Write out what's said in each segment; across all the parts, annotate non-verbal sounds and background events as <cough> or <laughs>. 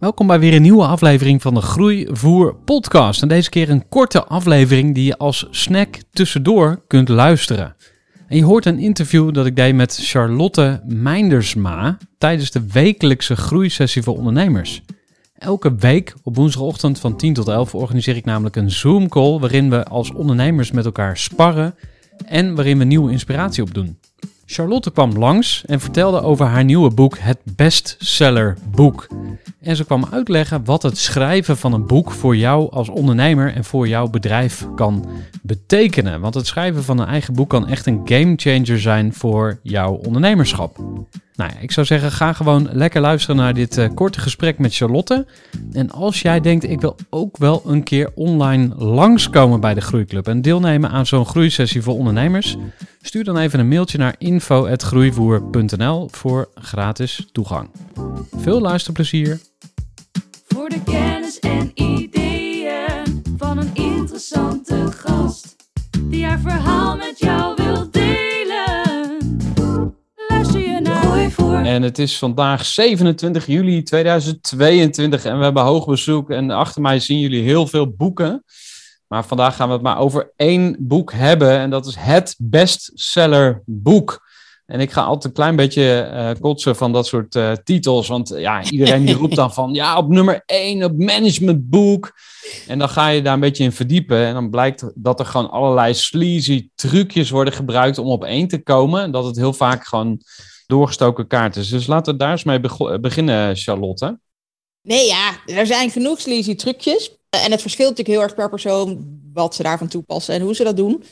Welkom bij weer een nieuwe aflevering van de Groeivoer podcast. En deze keer een korte aflevering die je als snack tussendoor kunt luisteren. En je hoort een interview dat ik deed met Charlotte Meindersma tijdens de wekelijkse groeisessie voor ondernemers. Elke week op woensdagochtend van 10 tot 11 organiseer ik namelijk een Zoom-call waarin we als ondernemers met elkaar sparren en waarin we nieuwe inspiratie opdoen. Charlotte kwam langs en vertelde over haar nieuwe boek, het bestseller boek. En ze kwam uitleggen wat het schrijven van een boek voor jou als ondernemer en voor jouw bedrijf kan betekenen. Want het schrijven van een eigen boek kan echt een gamechanger zijn voor jouw ondernemerschap. Nou ik zou zeggen, ga gewoon lekker luisteren naar dit uh, korte gesprek met Charlotte. En als jij denkt, ik wil ook wel een keer online langskomen bij de Groeiclub en deelnemen aan zo'n groeisessie voor ondernemers, stuur dan even een mailtje naar info.groeivoer.nl voor gratis toegang. Veel luisterplezier! Voor de kennis en ideeën van een interessante gast die haar verhaal met jou wil delen. En het is vandaag 27 juli 2022 en we hebben hoog bezoek en achter mij zien jullie heel veel boeken. Maar vandaag gaan we het maar over één boek hebben en dat is het bestseller boek. En ik ga altijd een klein beetje uh, kotsen van dat soort uh, titels. Want ja, iedereen die roept dan van <laughs> ja, op nummer 1, op managementboek. En dan ga je daar een beetje in verdiepen. En dan blijkt dat er gewoon allerlei sleazy trucjes worden gebruikt om op één te komen. En dat het heel vaak gewoon doorgestoken kaart is. Dus laten we daar eens mee beginnen, Charlotte. Nee, ja, er zijn genoeg sleazy trucjes. En het verschilt natuurlijk heel erg per persoon wat ze daarvan toepassen en hoe ze dat doen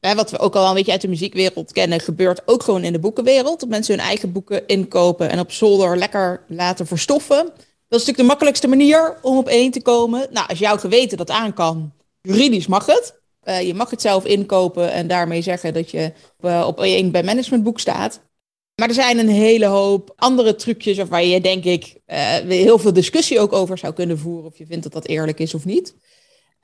wat we ook al een beetje uit de muziekwereld kennen, gebeurt ook gewoon in de boekenwereld. Dat mensen hun eigen boeken inkopen en op zolder lekker laten verstoffen. Dat is natuurlijk de makkelijkste manier om op één te komen. Nou, als jouw geweten dat aan kan, juridisch mag het. Je mag het zelf inkopen en daarmee zeggen dat je op één bij managementboek staat. Maar er zijn een hele hoop andere trucjes waar je denk ik uh, heel veel discussie ook over zou kunnen voeren. Of je vindt dat dat eerlijk is of niet.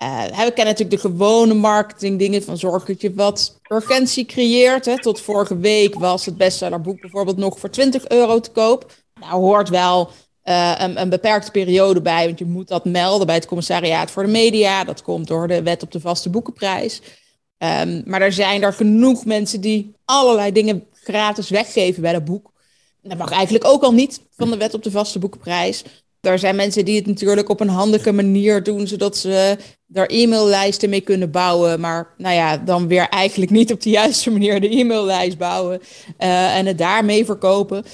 Uh, we kennen natuurlijk de gewone marketing dingen van zorg dat je wat urgentie creëert. Hè. Tot vorige week was het bestsellerboek bijvoorbeeld nog voor 20 euro te koop. Nou hoort wel uh, een, een, beperkte periode bij, want je moet dat melden bij het commissariaat voor de media. Dat komt door de wet op de vaste boekenprijs. Um, maar er zijn er genoeg mensen die allerlei dingen gratis weggeven bij dat boek. Dat mag eigenlijk ook al niet van de wet op de vaste boekenprijs. Er zijn mensen die het natuurlijk op een handige manier doen, zodat ze daar e-maillijsten mee kunnen bouwen. Maar nou ja, dan weer eigenlijk niet op de juiste manier de e-maillijst bouwen uh, en het daarmee verkopen. Um,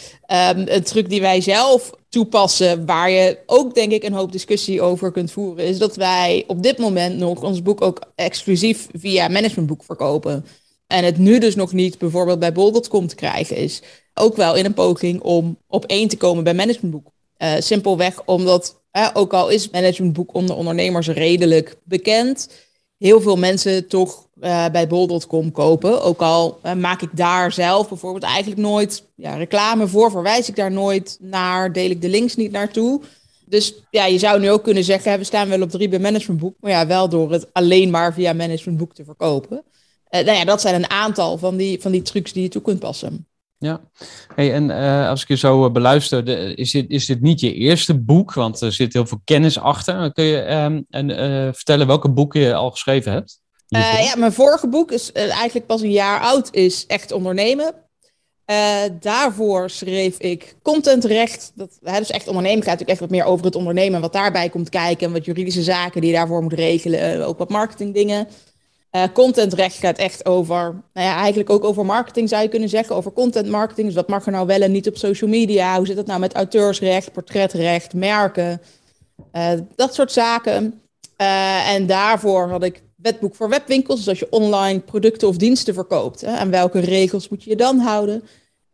een truc die wij zelf toepassen, waar je ook denk ik een hoop discussie over kunt voeren, is dat wij op dit moment nog ons boek ook exclusief via managementboek verkopen. En het nu dus nog niet bijvoorbeeld bij bol.com te krijgen is. Ook wel in een poging om op één te komen bij managementboek. Uh, simpelweg omdat ook al is managementboek onder ondernemers redelijk bekend, heel veel mensen toch uh, bij bol.com kopen. Ook al maak ik daar zelf bijvoorbeeld eigenlijk nooit ja, reclame voor, verwijs ik daar nooit naar, deel ik de links niet naartoe. Dus ja, je zou nu ook kunnen zeggen, we staan wel op drie bij managementboek, maar ja, wel door het alleen maar via managementboek te verkopen. Uh, nou ja, dat zijn een aantal van die, van die trucs die je toe kunt passen. Ja, hey, en uh, als ik je zo uh, beluister, de, is, dit, is dit niet je eerste boek? Want er zit heel veel kennis achter. Kun je um, en, uh, vertellen welke boeken je al geschreven hebt? ja, mijn vorige boek is eigenlijk pas een jaar oud, is Echt Ondernemen. Daarvoor schreef ik contentrecht. Dat, hè, dus echt ondernemen gaat natuurlijk echt wat meer over het ondernemen. Wat daarbij komt kijken. En wat juridische zaken die je daarvoor moet regelen. Ook wat marketingdingen. Uh, contentrecht gaat echt over, nou ja, eigenlijk ook over marketing zou je kunnen zeggen. Over content marketing. Dus wat mag er nou wel en niet op social media? Hoe zit het nou met auteursrecht, portretrecht, merken? dat soort zaken. en daarvoor had ik wetboek voor webwinkels. Dus als je online producten of diensten verkoopt. Hè, welke regels moet je je dan houden?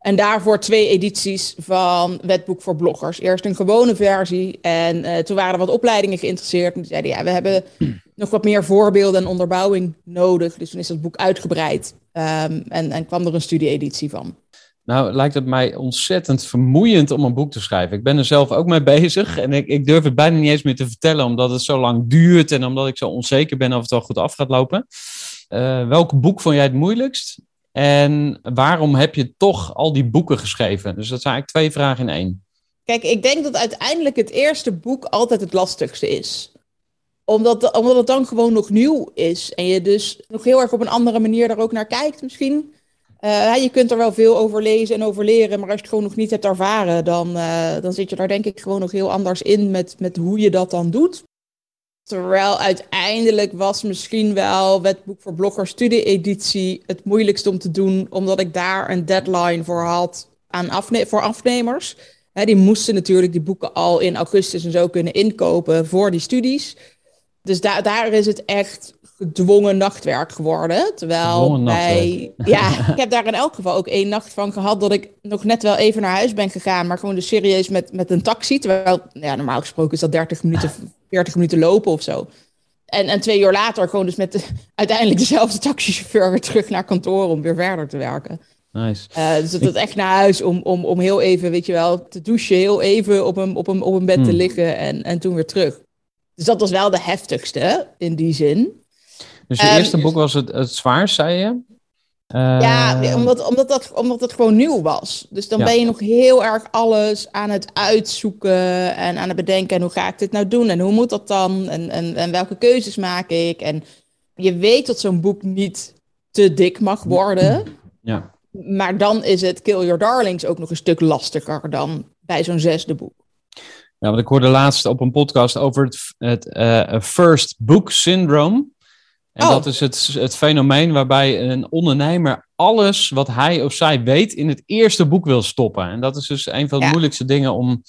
En daarvoor twee edities van wetboek voor bloggers. Eerst een gewone versie. En uh, toen waren er wat opleidingen geïnteresseerd. En die zeiden, ja, we hebben <clears throat> nog wat meer voorbeelden en onderbouwing nodig. Dus toen is dat boek uitgebreid. Um, en, en kwam er een studie-editie van. Nou, lijkt het mij ontzettend vermoeiend om een boek te schrijven. Ik ben er zelf ook mee bezig en ik, ik durf het bijna niet eens meer te vertellen, omdat het zo lang duurt en omdat ik zo onzeker ben of het wel goed af gaat lopen. Uh, welk boek vond jij het moeilijkst? En waarom heb je toch al die boeken geschreven? Dus dat zijn eigenlijk twee vragen in één. Kijk, ik denk dat uiteindelijk het eerste boek altijd het lastigste is. Omdat, omdat het dan gewoon nog nieuw is. En je dus nog heel erg op een andere manier daar ook naar kijkt misschien. Uh, je kunt er wel veel over lezen en over leren, maar als je het gewoon nog niet hebt ervaren, dan, uh, dan zit je daar denk ik gewoon nog heel anders in met, met hoe je dat dan doet. Terwijl uiteindelijk was misschien wel wetboek voor bloggers studie-editie het moeilijkst om te doen, omdat ik daar een deadline voor had aan afne voor afnemers. die moesten natuurlijk die boeken al in augustus en zo kunnen inkopen voor die studies. Dus daar daar is het echt gedwongen nachtwerk geworden. Terwijl bij. <laughs> Ja, ik heb daar in elk geval ook één nacht van gehad dat ik nog net wel even naar huis ben gegaan, maar gewoon dus serieus met, met een taxi. Terwijl, ja, normaal gesproken is dat 30 minuten, 40 minuten lopen of zo. En, en twee uur later gewoon dus met de, <laughs> uiteindelijk dezelfde taxichauffeur weer terug naar kantoor om weer verder te werken. Nice. Uh, dus dat echt naar huis om, om, om heel even, weet je wel, te douchen, heel even op een, op een, op een bed te hmm. liggen en, en toen weer terug. Dus dat was wel de heftigste in die zin. Dus je ehm, eerste boek was het, het zwaarst, zei je? Ja, ehm, omdat, omdat, dat, omdat het gewoon nieuw was. Dus dan ben je nog heel erg alles aan het uitzoeken en aan het bedenken. En hoe ga ik dit nou doen? En hoe moet dat dan? En, en, en welke keuzes maak ik? En je weet dat zo'n boek niet te dik mag worden. Ja. Maar dan is het Kill Your Darlings ook nog een stuk lastiger dan bij zo'n zesde boek. Ja, want ik hoorde laatst op een podcast over het, het uh, First Book Syndrome. En oh. dat is het, het fenomeen waarbij een ondernemer alles wat hij of zij weet in het eerste boek wil stoppen. En dat is dus een van de moeilijkste dingen om,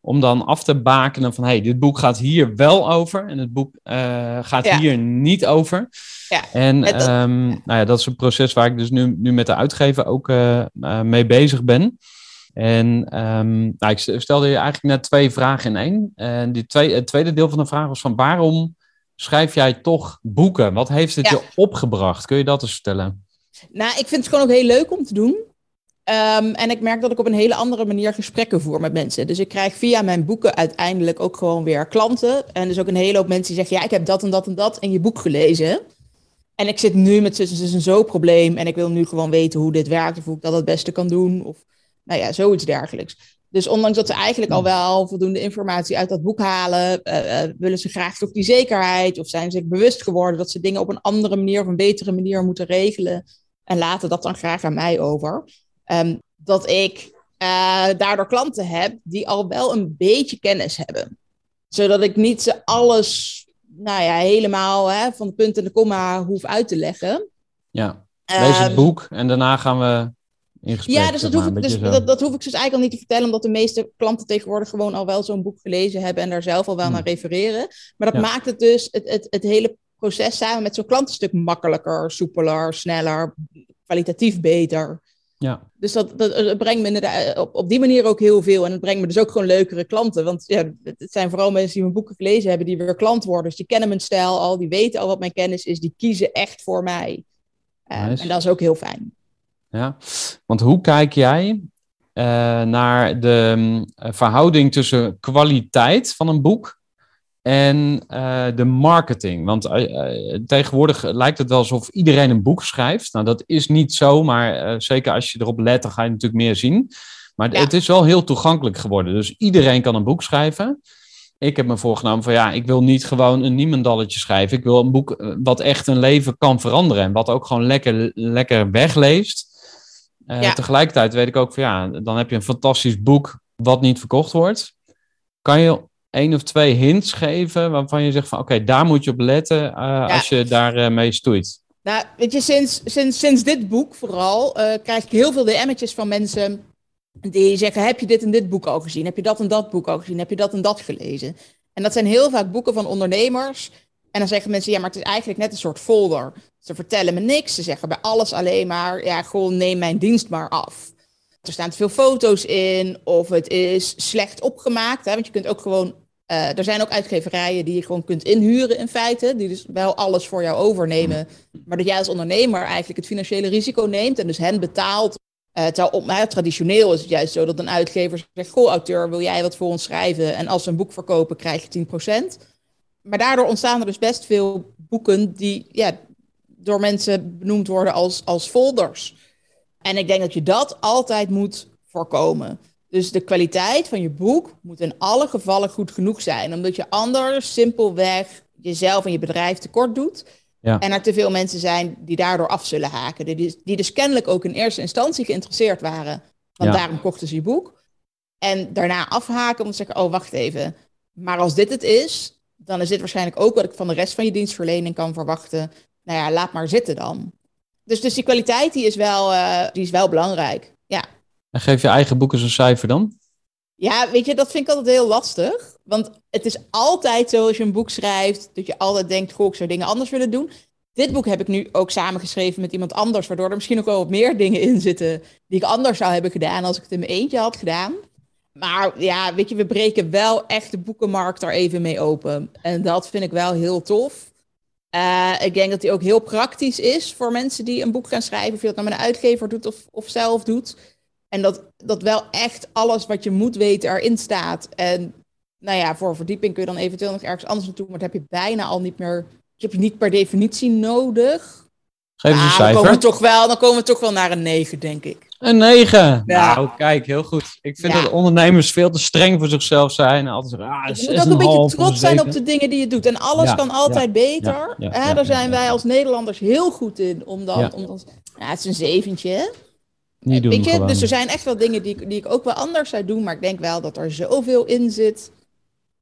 om dan af te bakenen van hey, dit boek gaat hier wel over en het boek uh, gaat hier niet over. Ja. En um, nou ja, dat is een proces waar ik dus nu, nu met de uitgever ook uh, uh, mee bezig ben. En um, nou, ik stelde je eigenlijk net twee vragen in één. En die twee, het tweede deel van de vraag was van waarom schrijf jij toch boeken? Wat heeft het je opgebracht? Kun je dat eens vertellen? Nou, ik vind het gewoon ook heel leuk om te doen. Um, en ik merk dat ik op een hele andere manier gesprekken voer met mensen. Dus ik krijg via mijn boeken uiteindelijk ook gewoon weer klanten. En dus ook een hele hoop mensen die zeggen: Ja, ik heb dat en dat en dat in je boek gelezen. En ik zit nu met zus en zo probleem. En ik wil nu gewoon weten hoe dit werkt. Of hoe ik dat het beste kan doen. Of nou ja, zoiets dergelijks. Dus ondanks dat ze eigenlijk al wel voldoende informatie uit dat boek halen, uh, uh, willen ze graag toch die zekerheid. Of zijn ze zich bewust geworden dat ze dingen op een andere manier of een betere manier moeten regelen. En laten dat dan graag aan mij over. Um, dat ik uh, daardoor klanten heb die al wel een beetje kennis hebben. Zodat ik niet ze alles nou ja, helemaal hè, van de punt en de komma hoef uit te leggen. Ja, lees het um, boek en daarna gaan we ja, dus, dat, hoef ik, dus dat, dat, hoef ik dus eigenlijk al niet te vertellen, omdat de meeste klanten tegenwoordig gewoon al wel zo'n boek gelezen hebben en daar zelf al wel hmm. naar refereren. Maar dat maakt het dus het, het, het hele proces samen met zo'n klant een stuk makkelijker, soepeler, sneller, kwalitatief beter. Ja. Dus dat, dat, brengt me inderdaad op, op die manier ook heel veel. En het brengt me dus ook gewoon leukere klanten. Want ja, het zijn vooral mensen die mijn boeken gelezen hebben, die weer klant worden. Dus die kennen mijn stijl al, die weten al wat mijn kennis is, die kiezen echt voor mij. Um, En dat is ook heel fijn. Ja, want hoe kijk jij uh, naar de um, verhouding tussen kwaliteit van een boek en uh, de marketing? Want tegenwoordig lijkt het wel alsof iedereen een boek schrijft. Nou, dat is niet zo, maar zeker als je erop let, dan ga je natuurlijk meer zien. Maar ja. het is wel heel toegankelijk geworden. Dus iedereen kan een boek schrijven. Ik heb me voorgenomen van ja, ik wil niet gewoon een niemendalletje schrijven. Ik wil een boek wat echt een leven kan veranderen. En wat ook gewoon lekker, lekker wegleest. Uh, Ja. Tegelijkertijd weet ik ook van ja, dan heb je een fantastisch boek wat niet verkocht wordt. Kan je één of twee hints geven waarvan je zegt van oké, daar moet je op letten eh, als je daar eh, mee stoeit? Nou, weet je, sinds, sinds, sinds dit boek vooral eh, krijg ik heel veel DM'tjes van mensen die zeggen: Heb je dit en dit boek al gezien? Heb je dat en dat boek al gezien? Heb je dat en dat gelezen? En dat zijn heel vaak boeken van ondernemers. En dan zeggen mensen: Ja, maar het is eigenlijk net een soort folder. Ze vertellen me niks. Ze zeggen bij alles alleen maar: Ja, gewoon neem mijn dienst maar af. Er staan te veel foto's in, of het is slecht opgemaakt. Hè? Want je kunt ook gewoon. eh, er zijn ook uitgeverijen die je gewoon kunt inhuren in feite. Die dus wel alles voor jou overnemen. Maar dat jij als ondernemer eigenlijk het financiële risico neemt en dus hen betaalt. Eh, op, traditioneel is het juist zo dat een uitgever zegt: Goh, auteur, wil jij wat voor ons schrijven? En als we een boek verkopen, krijg je 10%. Maar daardoor ontstaan er dus best veel boeken die ja, door mensen benoemd worden als, als folders. En ik denk dat je dat altijd moet voorkomen. Dus de kwaliteit van je boek moet in alle gevallen goed genoeg zijn, omdat je anders simpelweg jezelf en je bedrijf tekort doet. Ja. En er te veel mensen zijn die daardoor af zullen haken. Die, dus- die dus kennelijk ook in eerste instantie geïnteresseerd waren. Want Ja. daarom kochten ze je boek. En daarna afhaken om te zeggen, oh wacht even. Maar als dit het is, dan is dit waarschijnlijk ook wat ik van de rest van je dienstverlening kan verwachten. Nou ja, laat maar zitten dan. Dus, dus die kwaliteit die is, wel, eh, die is wel belangrijk. Ja. En geef je eigen boek eens een cijfer dan? Ja, weet je, dat vind ik altijd heel lastig. Want het is altijd zo als je een boek schrijft, dat je altijd denkt, goh, ik zou dingen anders willen doen. Dit boek heb ik nu ook samengeschreven met iemand anders, waardoor er misschien ook wel wat meer dingen in zitten die ik anders zou hebben gedaan als ik het in mijn eentje had gedaan. Maar ja, weet je, we breken wel echt de boekenmarkt er even mee open. En dat vind ik wel heel tof. Eh, ik denk dat die ook heel praktisch is voor mensen die een boek gaan schrijven. Of je dat nou met een uitgever doet of, of zelf doet. En dat, dat wel echt alles wat je moet weten erin staat. En nou ja, voor verdieping kun je dan eventueel nog ergens anders naartoe. Maar dat heb je bijna al niet meer. Je hebt je niet per definitie nodig. Geef eens een Ah, dan, komen we cijfer. toch wel, dan komen we toch wel naar een 9, denk ik. Een 9. Ja. Nou, kijk, heel goed. Ik vind Ja. dat ondernemers veel te streng voor zichzelf zijn. En altijd zeggen, ah, Je moet ook een beetje trots zijn op de dingen die je doet. En alles Ja, kan altijd beter. ja, ja, Hè, ja, daar zijn wij als Nederlanders heel goed in. Om dan, Ja. om dan, ja, het is een zeventje. hè? Niet doen Weet je, gewoon. dus er zijn echt wel dingen die, ik- die ik ook wel anders zou doen. Maar ik denk wel dat er zoveel in zit.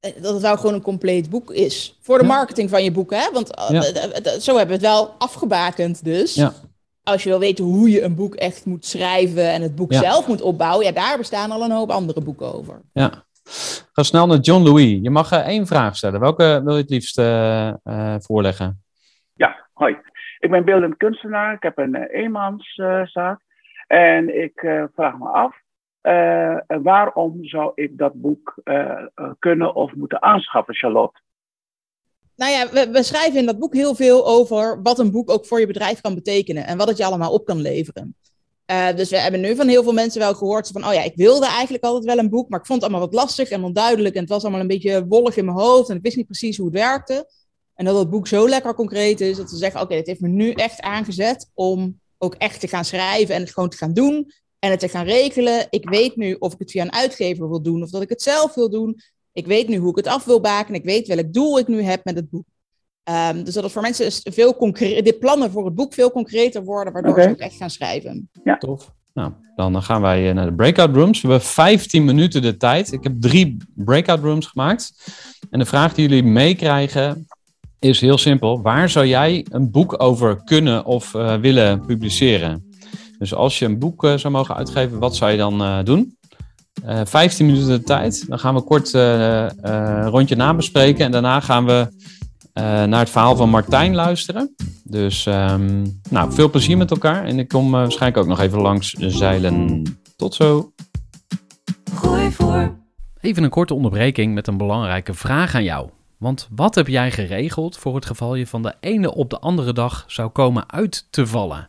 eh, Dat het wel gewoon een compleet boek is. Voor de Ja. marketing van je boek, hè? Want Ja. eh, eh, zo hebben we het wel afgebakend dus. Ja. Als je wil weten hoe je een boek echt moet schrijven en het boek Ja. zelf moet opbouwen, ja, daar bestaan al een hoop andere boeken over. Ja. Ga snel naar John Louis. Je mag eh, één vraag stellen. Welke wil je het liefst eh, eh, voorleggen? Ja, hoi. Ik ben beeldend kunstenaar. Ik heb een uh, eenmanszaak. en ik eh, vraag me af, eh, waarom zou ik dat boek eh, eh, kunnen of moeten aanschaffen, Charlotte? Nou ja, we, schrijven in dat boek heel veel over wat een boek ook voor je bedrijf kan betekenen en wat het je allemaal op kan leveren. Eh, dus we hebben nu van heel veel mensen wel gehoord van, oh ja, ik wilde eigenlijk altijd wel een boek, maar ik vond het allemaal wat lastig en onduidelijk en het was allemaal een beetje wollig in mijn hoofd en ik wist niet precies hoe het werkte. En dat het boek zo lekker concreet is dat ze zeggen, oké, dit heeft me nu echt aangezet om ook echt te gaan schrijven en het gewoon te gaan doen en het te gaan regelen. Ik weet nu of ik het via een uitgever wil doen of dat ik het zelf wil doen. Ik weet nu hoe ik het af wil baken. Ik weet welk doel ik nu heb met het boek. Um, dus dat het voor mensen is veel concreet, de plannen voor het boek veel concreter worden, waardoor Oké. ze ook echt gaan schrijven. Tof. Nou, dan gaan wij eh, naar de breakout rooms. We hebben 15 minuten de tijd. Ik heb drie breakout rooms gemaakt. En de vraag die jullie meekrijgen is heel simpel. Waar zou jij een boek over kunnen of eh, willen publiceren? Dus als je een boek eh, zou mogen uitgeven, wat zou je dan eh, doen? Eh 15 minuten de tijd. Dan gaan we kort eh, eh, een rondje nabespreken. En daarna gaan we eh, naar het verhaal van Martijn luisteren. Dus ehm, nou, veel plezier met elkaar. En ik kom eh, waarschijnlijk ook nog even langs zeilen. Tot zo. Gooi voor. Even een korte onderbreking met een belangrijke vraag aan jou. Want wat heb jij geregeld voor het geval je van de ene op de andere dag zou komen uit te vallen?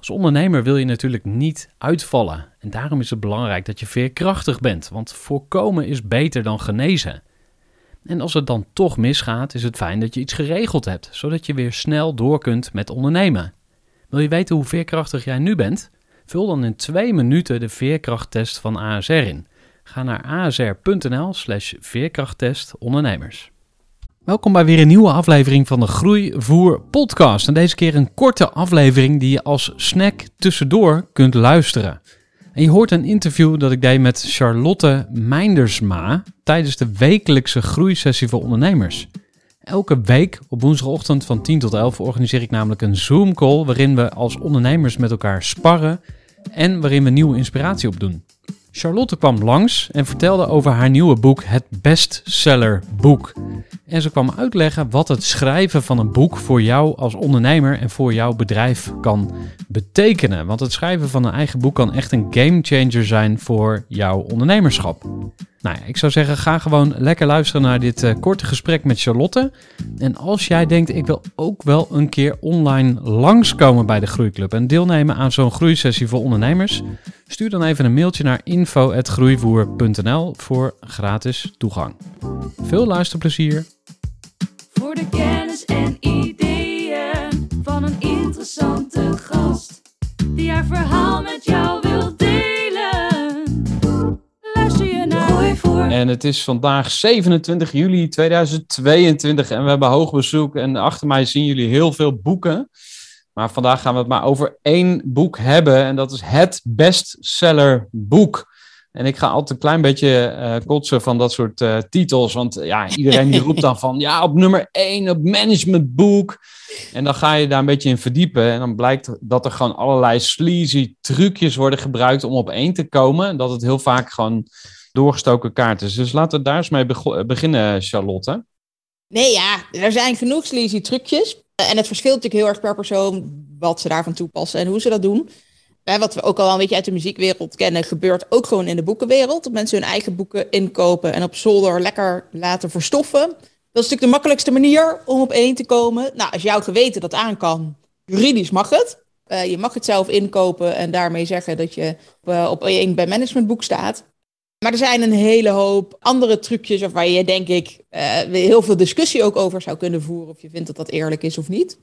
Als ondernemer wil je natuurlijk niet uitvallen. En daarom is het belangrijk dat je veerkrachtig bent, want voorkomen is beter dan genezen. En als het dan toch misgaat, is het fijn dat je iets geregeld hebt, zodat je weer snel door kunt met ondernemen. Wil je weten hoe veerkrachtig jij nu bent? Vul dan in twee minuten de veerkrachttest van ASR in. Ga naar asr.nl slash veerkrachttest ondernemers. Welkom bij weer een nieuwe aflevering van de Groeivoer podcast. En deze keer een korte aflevering die je als snack tussendoor kunt luisteren. En je hoort een interview dat ik deed met Charlotte Meindersma tijdens de wekelijkse groeisessie voor ondernemers. Elke week op woensdagochtend van 10 tot 11 organiseer ik namelijk een Zoom call waarin we als ondernemers met elkaar sparren en waarin we nieuwe inspiratie opdoen. Charlotte kwam langs en vertelde over haar nieuwe boek, het bestseller boek. En ze kwam uitleggen wat het schrijven van een boek voor jou als ondernemer en voor jouw bedrijf kan betekenen. Want het schrijven van een eigen boek kan echt een gamechanger zijn voor jouw ondernemerschap. Nou ja, ik zou zeggen, ga gewoon lekker luisteren naar dit uh, korte gesprek met Charlotte. En als jij denkt, ik wil ook wel een keer online langskomen bij de Groeiclub en deelnemen aan zo'n groeisessie voor ondernemers, stuur dan even een mailtje naar info.groeivoer.nl voor gratis toegang. Veel luisterplezier! Voor de kennis en ideeën van een interessante gast die haar verhaal met jou wil delen. Luister je naar Gooi voor. En het is vandaag 27 juli 2022 en we hebben hoog bezoek. En achter mij zien jullie heel veel boeken. Maar vandaag gaan we het maar over één boek hebben. En dat is het bestseller boek. En ik ga altijd een klein beetje eh, kotsen van dat soort eh, titels. Want ja, iedereen die roept dan van <laughs> ja, op nummer 1, op managementboek. En dan ga je daar een beetje in verdiepen. En dan blijkt dat er gewoon allerlei sleazy trucjes worden gebruikt om op één te komen. En dat het heel vaak gewoon doorgestoken kaart is. Dus laten we daar eens mee beginnen, Charlotte. Nee, ja, er zijn genoeg sleazy trucjes. En het verschilt natuurlijk heel erg per persoon wat ze daarvan toepassen en hoe ze dat doen. Hè, wat we ook al een beetje uit de muziekwereld kennen, gebeurt ook gewoon in de boekenwereld. Dat mensen hun eigen boeken inkopen en op zolder lekker laten verstoffen. Dat is natuurlijk de makkelijkste manier om op één te komen. Nou, als jouw geweten dat aan kan, juridisch mag het. Uh, je mag het zelf inkopen en daarmee zeggen dat je op één bij managementboek staat. Maar er zijn een hele hoop andere trucjes waar je denk ik uh, heel veel discussie ook over zou kunnen voeren. Of je vindt dat dat eerlijk is of niet.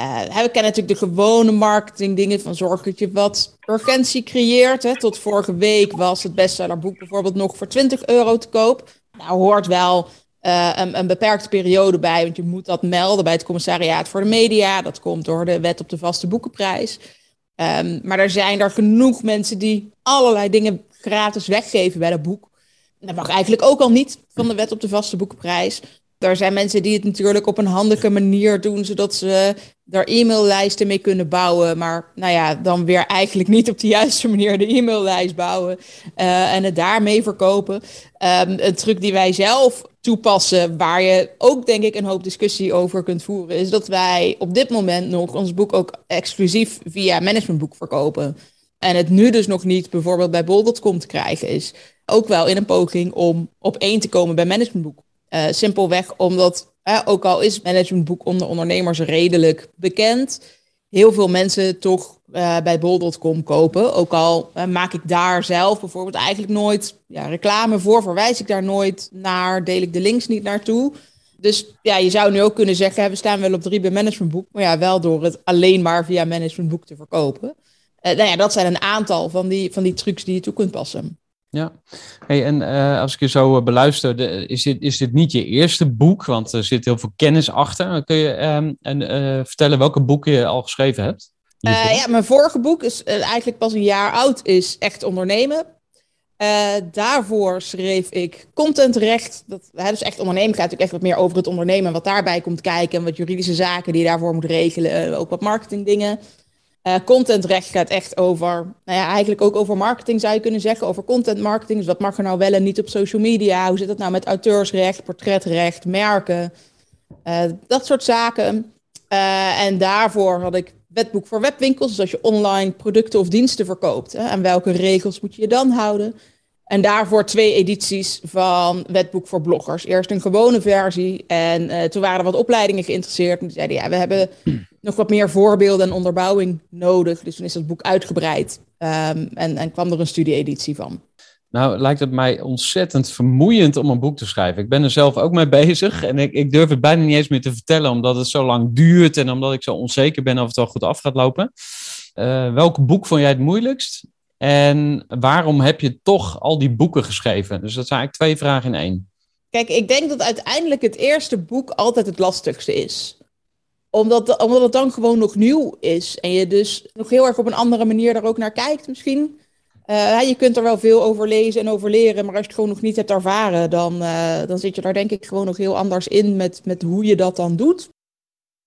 Uh, we kennen natuurlijk de gewone marketing dingen van zorg dat je wat urgentie creëert. Hè. Tot vorige week was het bestsellerboek bijvoorbeeld nog voor 20 euro te koop. Nou hoort wel uh, een, een, beperkte periode bij, want je moet dat melden bij het commissariaat voor de media. Dat komt door de wet op de vaste boekenprijs. Um, maar er zijn er genoeg mensen die allerlei dingen gratis weggeven bij dat boek. Dat mag eigenlijk ook al niet van de wet op de vaste boekenprijs. Er zijn mensen die het natuurlijk op een handige manier doen, zodat ze daar e-maillijsten mee kunnen bouwen. Maar nou ja, dan weer eigenlijk niet op de juiste manier de e-maillijst bouwen uh, en het daarmee verkopen. Um, een truc die wij zelf toepassen, waar je ook denk ik een hoop discussie over kunt voeren, is dat wij op dit moment nog ons boek ook exclusief via managementboek verkopen. En het nu dus nog niet bijvoorbeeld bij bol.com te krijgen is. Ook wel in een poging om op één te komen bij managementboek. Uh, simpelweg omdat, ook al is managementboek onder ondernemers redelijk bekend, heel veel mensen toch uh, bij bol.com kopen. Ook al maak ik daar zelf bijvoorbeeld eigenlijk nooit ja, reclame voor, verwijs ik daar nooit naar, deel ik de links niet naartoe. Dus ja, je zou nu ook kunnen zeggen, we staan wel op drie bij managementboek, maar ja, wel door het alleen maar via managementboek te verkopen. Uh, nou ja, dat zijn een aantal van die, van die trucs die je toe kunt passen. Ja, hey, en uh, als ik je zo beluister, de, is, dit, is dit niet je eerste boek? Want er zit heel veel kennis achter. Kun je um, en, vertellen welke boeken je al geschreven hebt? ja, mijn vorige boek is eigenlijk pas een jaar oud, is Echt Ondernemen. daarvoor schreef ik contentrecht. Dat, hè, dus echt ondernemen gaat natuurlijk echt wat meer over het ondernemen. Wat daarbij komt kijken. En wat juridische zaken die je daarvoor moet regelen. ook wat marketingdingen. Uh, contentrecht gaat echt over, nou ja, eigenlijk ook over marketing zou je kunnen zeggen, over content marketing. Dus wat mag er nou wel en niet op social media? Hoe zit het nou met auteursrecht, portretrecht, merken? Uh, dat soort zaken. Uh, en daarvoor had ik wetboek voor webwinkels. Dus als je online producten of diensten verkoopt, hè, welke regels moet je je dan houden? En daarvoor twee edities van Wetboek voor Bloggers. Eerst een gewone versie. En eh, toen waren er wat opleidingen geïnteresseerd. En zeiden, ja, we hebben <clears throat> nog wat meer voorbeelden en onderbouwing nodig. Dus toen is dat boek uitgebreid. Ehm, en, en kwam er een studie-editie van. Nou, lijkt het mij ontzettend vermoeiend om een boek te schrijven. Ik ben er zelf ook mee bezig en ik, ik durf het bijna niet eens meer te vertellen, omdat het zo lang duurt en omdat ik zo onzeker ben of het wel goed af gaat lopen. Uh, welk boek vond jij het moeilijkst? En waarom heb je toch al die boeken geschreven? Dus dat zijn eigenlijk twee vragen in één. Kijk, ik denk dat uiteindelijk het eerste boek altijd het lastigste is. Omdat, omdat het dan gewoon nog nieuw is. En je dus nog heel erg op een andere manier daar ook naar kijkt misschien. Uh, je kunt er wel veel over lezen en over leren, maar als je het gewoon nog niet hebt ervaren, dan, uh, dan zit je daar denk ik gewoon nog heel anders in met, met hoe je dat dan doet.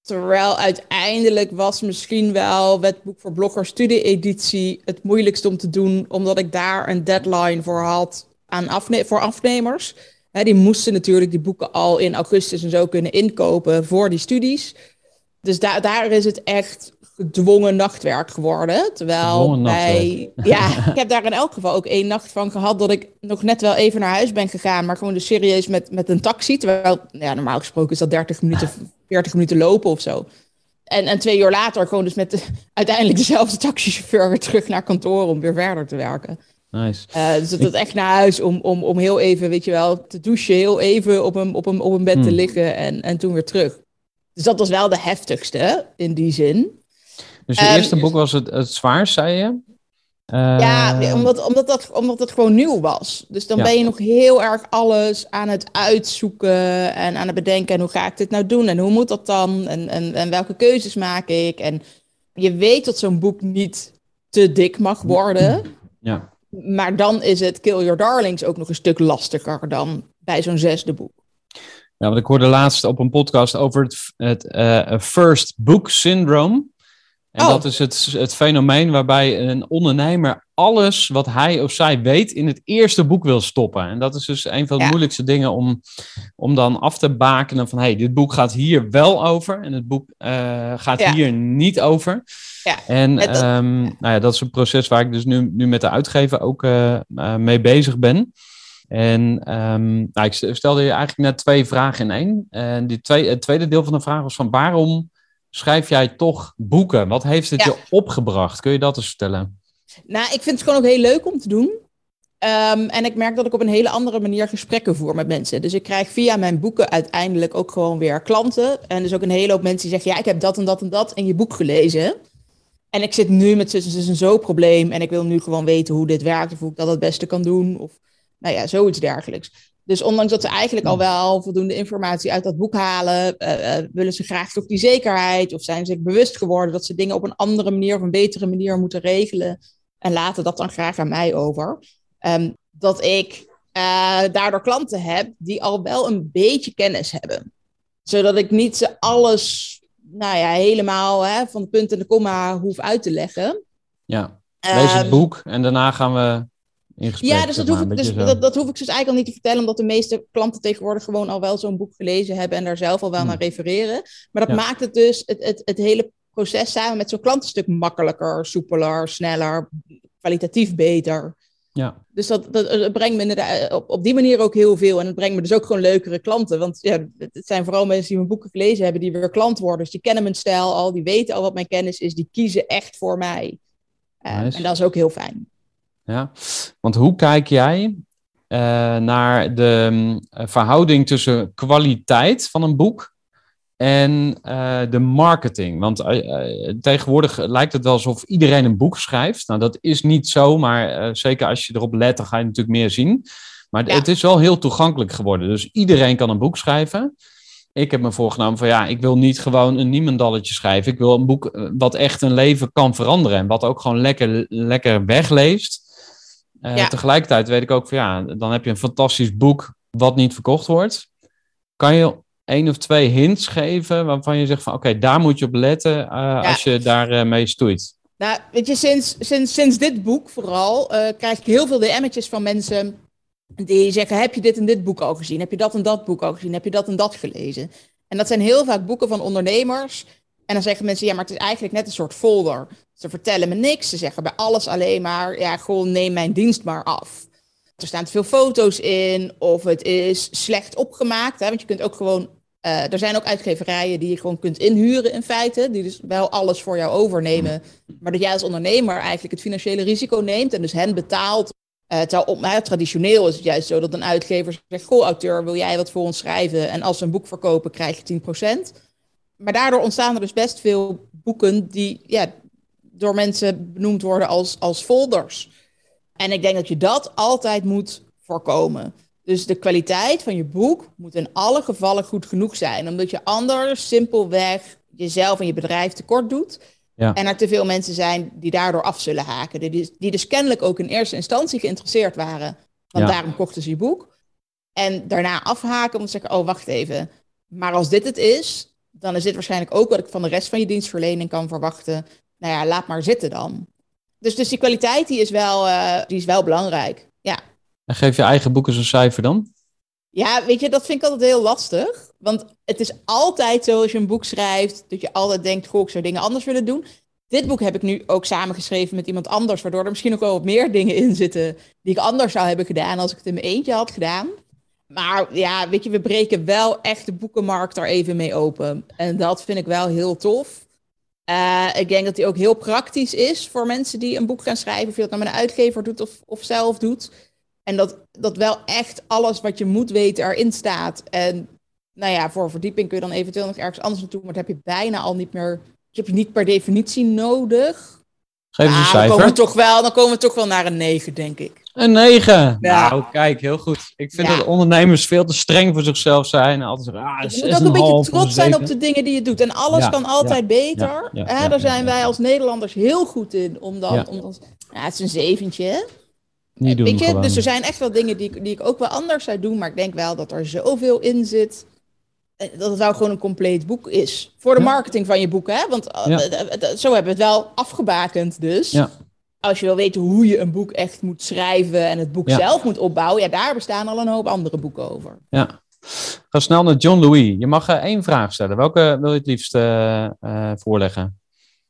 Terwijl uiteindelijk was misschien wel Wetboek voor Bloggers studie-editie het moeilijkst om te doen, omdat ik daar een deadline voor had aan afne voor afnemers. die moesten natuurlijk die boeken al in augustus en zo kunnen inkopen voor die studies. Dus daar daar is het echt gedwongen nachtwerk geworden. Terwijl bij. <laughs> Ja, ik heb daar in elk geval ook één nacht van gehad dat ik nog net wel even naar huis ben gegaan, maar gewoon dus serieus met, met een taxi. Terwijl, ja, normaal gesproken is dat 30 minuten, 40 minuten lopen of zo. En, en twee uur later gewoon dus met de, <laughs> uiteindelijk dezelfde taxichauffeur weer terug naar kantoor om weer verder te werken. Nice. Uh, dus dat echt naar huis om, om, om heel even, weet je wel, te douchen, heel even op een, op een, op een bed te hmm. liggen en, en toen weer terug. Dus dat was wel de heftigste in die zin. Dus je eerste boek was het, het zwaarst, zei je? ja, ehm, omdat, omdat, dat, omdat het gewoon nieuw was. Dus dan ben je nog heel erg alles aan het uitzoeken en aan het bedenken. En hoe ga ik dit nou doen? En hoe moet dat dan? En, en, en welke keuzes maak ik? En je weet dat zo'n boek niet te dik mag worden. <clears throat> Ja. Maar dan is het Kill Your Darlings ook nog een stuk lastiger dan bij zo'n zesde boek. Ja, want ik hoorde laatst op een podcast over het, het uh, First Book Syndrome. En oh. dat is het, het fenomeen waarbij een ondernemer alles wat hij of zij weet in het eerste boek wil stoppen. En dat is dus een van de moeilijkste dingen om, om dan af te bakenen van hey, dit boek gaat hier wel over en het boek uh, gaat hier niet over. Ja. En dat, um, nou ja, dat is een proces waar ik dus nu, nu met de uitgever ook uh, uh, mee bezig ben. En um, nou, ik stelde je eigenlijk net twee vragen in één. En die twee, het tweede deel van de vraag was van waarom schrijf jij toch boeken? Wat heeft het je opgebracht? Kun je dat eens vertellen? Nou, ik vind het gewoon ook heel leuk om te doen. Um, en ik merk dat ik op een hele andere manier gesprekken voer met mensen. Dus ik krijg via mijn boeken uiteindelijk ook gewoon weer klanten. En dus ook een hele hoop mensen die zeggen: Ja, ik heb dat en dat en dat in je boek gelezen. En ik zit nu met zus en zo probleem. En ik wil nu gewoon weten hoe dit werkt. Of hoe ik dat het beste kan doen. Of nou ja, zoiets dergelijks. Dus ondanks dat ze eigenlijk al wel voldoende informatie uit dat boek halen, uh, uh, willen ze graag toch die zekerheid. Of zijn ze zich bewust geworden dat ze dingen op een andere manier of een betere manier moeten regelen. En laten dat dan graag aan mij over. Um, dat ik uh, daardoor klanten heb die al wel een beetje kennis hebben. Zodat ik niet ze alles, nou ja, helemaal hè, van de punt en de komma hoef uit te leggen. Ja, lees het um, boek en daarna gaan we ja, dus, dat, hoef ik, dus dat, dat, hoef ik dus eigenlijk al niet te vertellen, omdat de meeste klanten tegenwoordig gewoon al wel zo'n boek gelezen hebben en daar zelf al wel hmm. naar refereren. Maar dat maakt het dus het, het, het hele proces samen met zo'n klant een stuk makkelijker, soepeler, sneller, kwalitatief beter. Ja. Dus dat, dat, brengt me inderdaad op, op die manier ook heel veel. En het brengt me dus ook gewoon leukere klanten. Want ja, het zijn vooral mensen die mijn boeken gelezen hebben, die weer klant worden. Dus die kennen mijn stijl al, die weten al wat mijn kennis is, die kiezen echt voor mij. Uh, nice. En dat is ook heel fijn. Ja, want hoe kijk jij uh, naar de um, verhouding tussen kwaliteit van een boek en uh, de marketing? Want tegenwoordig lijkt het wel alsof iedereen een boek schrijft. Nou, dat is niet zo, maar zeker als je erop let, dan ga je natuurlijk meer zien. Maar ja. het is wel heel toegankelijk geworden. Dus iedereen kan een boek schrijven. Ik heb me voorgenomen van ja, ik wil niet gewoon een niemendalletje schrijven. Ik wil een boek wat echt een leven kan veranderen. En wat ook gewoon lekker, lekker wegleest. Uh, ja. Tegelijkertijd weet ik ook van ja, dan heb je een fantastisch boek wat niet verkocht wordt. Kan je één of twee hints geven waarvan je zegt van oké, okay, daar moet je op letten uh, ja. als je daarmee uh, mee stoeit? Nou, weet je, sinds, sinds, sinds dit boek vooral krijg ik heel veel DM'tjes van mensen die zeggen, heb je dit en dit boek al gezien? Heb je dat en dat boek al gezien? Heb je dat en dat gelezen? En dat zijn heel vaak boeken van ondernemers. En dan zeggen mensen, ja, maar het is eigenlijk net een soort folder. Ze vertellen me niks. Ze zeggen bij alles alleen maar, ja, gewoon neem mijn dienst maar af. er staan te veel foto's in, of het is slecht opgemaakt. Hè? Want je kunt ook gewoon, eh, er zijn ook uitgeverijen die je gewoon kunt inhuren in feite, die dus wel alles voor jou overnemen, maar dat jij als ondernemer eigenlijk het financiële risico neemt en dus hen betaalt. Terwijl op, nou, traditioneel is het juist zo dat een uitgever zegt, goh auteur, wil jij wat voor ons schrijven? En als ze een boek verkopen, krijg je 10%. Maar daardoor ontstaan er dus best veel boeken die ja, door mensen benoemd worden als, als folders. En ik denk dat je dat altijd moet voorkomen. Dus de kwaliteit van je boek moet in alle gevallen goed genoeg zijn. Omdat je anders simpelweg jezelf en je bedrijf tekort doet. Ja. En er te veel mensen zijn die daardoor af zullen haken. Die, die dus kennelijk ook in eerste instantie geïnteresseerd waren. Want daarom kochten ze je boek. En daarna afhaken om te zeggen, oh wacht even. Maar als dit het is, dan is dit waarschijnlijk ook wat ik van de rest van je dienstverlening kan verwachten. Nou ja, laat maar zitten dan. Dus, dus die kwaliteit die is, wel, uh, die is wel belangrijk. Ja. En geef je eigen boeken zo'n cijfer dan? Ja, weet je, dat vind ik altijd heel lastig. Want het is altijd zo als je een boek schrijft, dat je altijd denkt, goh, ik zou dingen anders willen doen. Dit boek heb ik nu ook samengeschreven met iemand anders, waardoor er misschien ook wel wat meer dingen in zitten die ik anders zou hebben gedaan als ik het in mijn eentje had gedaan. Maar ja, weet je, we breken wel echt de boekenmarkt er even mee open. En dat vind ik wel heel tof. Uh, ik denk dat die ook heel praktisch is voor mensen die een boek gaan schrijven. Of je dat nou met een uitgever doet of, of zelf doet. En dat, dat wel echt alles wat je moet weten erin staat. En nou ja, voor verdieping kun je dan eventueel nog ergens anders naartoe. Maar dat heb je bijna al niet meer. Je hebt je niet per definitie nodig. Geef eens een cijfer. Dan komen, we toch wel, dan komen we toch wel naar een 9, denk ik. Een 9. Ja. Nou, kijk, heel goed. Ik vind dat ondernemers veel te streng voor zichzelf zijn. Altijd ah, je moet ook een beetje trots zijn op de dingen die je doet. En alles kan altijd beter. Ja, daar zijn wij als Nederlanders heel goed in. Om dan, om dan, ja, het is een zeventje. Niet doen, Weet je? Dus er zijn echt wel dingen die, die ik ook wel anders zou doen. Maar ik denk wel dat er zoveel in zit dat het wel gewoon een compleet boek is. Voor de marketing van je boek, hè? Want zo hebben we het wel afgebakend dus. Ja als je wil weten hoe je een boek echt moet schrijven en het boek zelf moet opbouwen, ja, daar bestaan al een hoop andere boeken over. Ja. Ga snel naar John Louis. Je mag uh, één vraag stellen. Welke wil je het liefst uh, uh, voorleggen?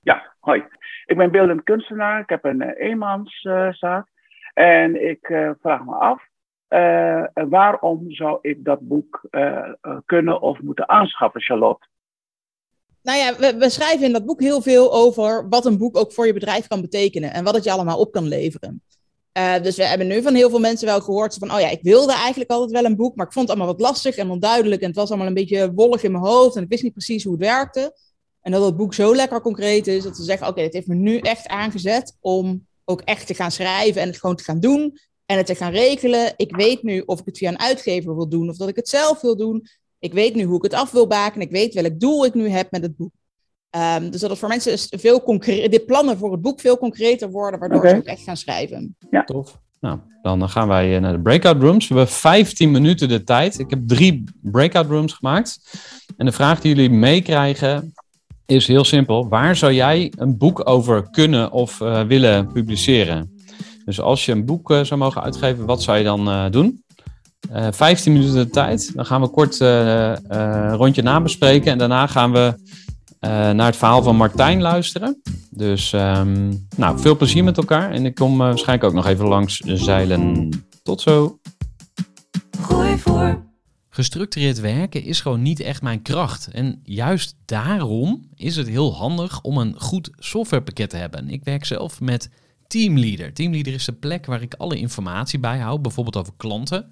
Ja, hoi. Ik ben beeldend kunstenaar. Ik heb een eenmanszaak. en ik vraag me af, waarom zou ik dat boek kunnen of moeten aanschaffen, Charlotte? Nou ja, we, schrijven in dat boek heel veel over wat een boek ook voor je bedrijf kan betekenen en wat het je allemaal op kan leveren. Uh, dus we hebben nu van heel veel mensen wel gehoord van, oh ja, ik wilde eigenlijk altijd wel een boek, maar ik vond het allemaal wat lastig en onduidelijk en het was allemaal een beetje wollig in mijn hoofd en ik wist niet precies hoe het werkte. En dat het boek zo lekker concreet is dat ze zeggen, oké, het heeft me nu echt aangezet om ook echt te gaan schrijven en het gewoon te gaan doen en het te gaan regelen. Ik weet nu of ik het via een uitgever wil doen of dat ik het zelf wil doen. Ik weet nu hoe ik het af wil baken. Ik weet welk doel ik nu heb met het boek. Um, dus dat het voor mensen veel concreet, de plannen voor het boek veel concreter worden, waardoor ze ook echt gaan schrijven. Ja. Tof. Nou, dan gaan wij eh, naar de breakout rooms. We hebben 15 minuten de tijd. Ik heb drie breakout rooms gemaakt. En de vraag die jullie meekrijgen is heel simpel. Waar zou jij een boek over kunnen of uh, willen publiceren? Dus als je een boek uh, zou mogen uitgeven, wat zou je dan uh, doen? Uh, eh, 15 minuten de tijd. Dan gaan we kort uh, uh, rondje nabespreken. En daarna gaan we naar het verhaal van Martijn luisteren. Dus um, nou, veel plezier met elkaar. En ik kom waarschijnlijk ook nog even langs zeilen. Tot zo. Gooi voor. Gestructureerd werken is gewoon niet echt mijn kracht. En juist daarom is het heel handig om een goed softwarepakket te hebben. Ik werk zelf met Teamleader. Teamleader is de plek waar ik alle informatie bijhoud, bijvoorbeeld over klanten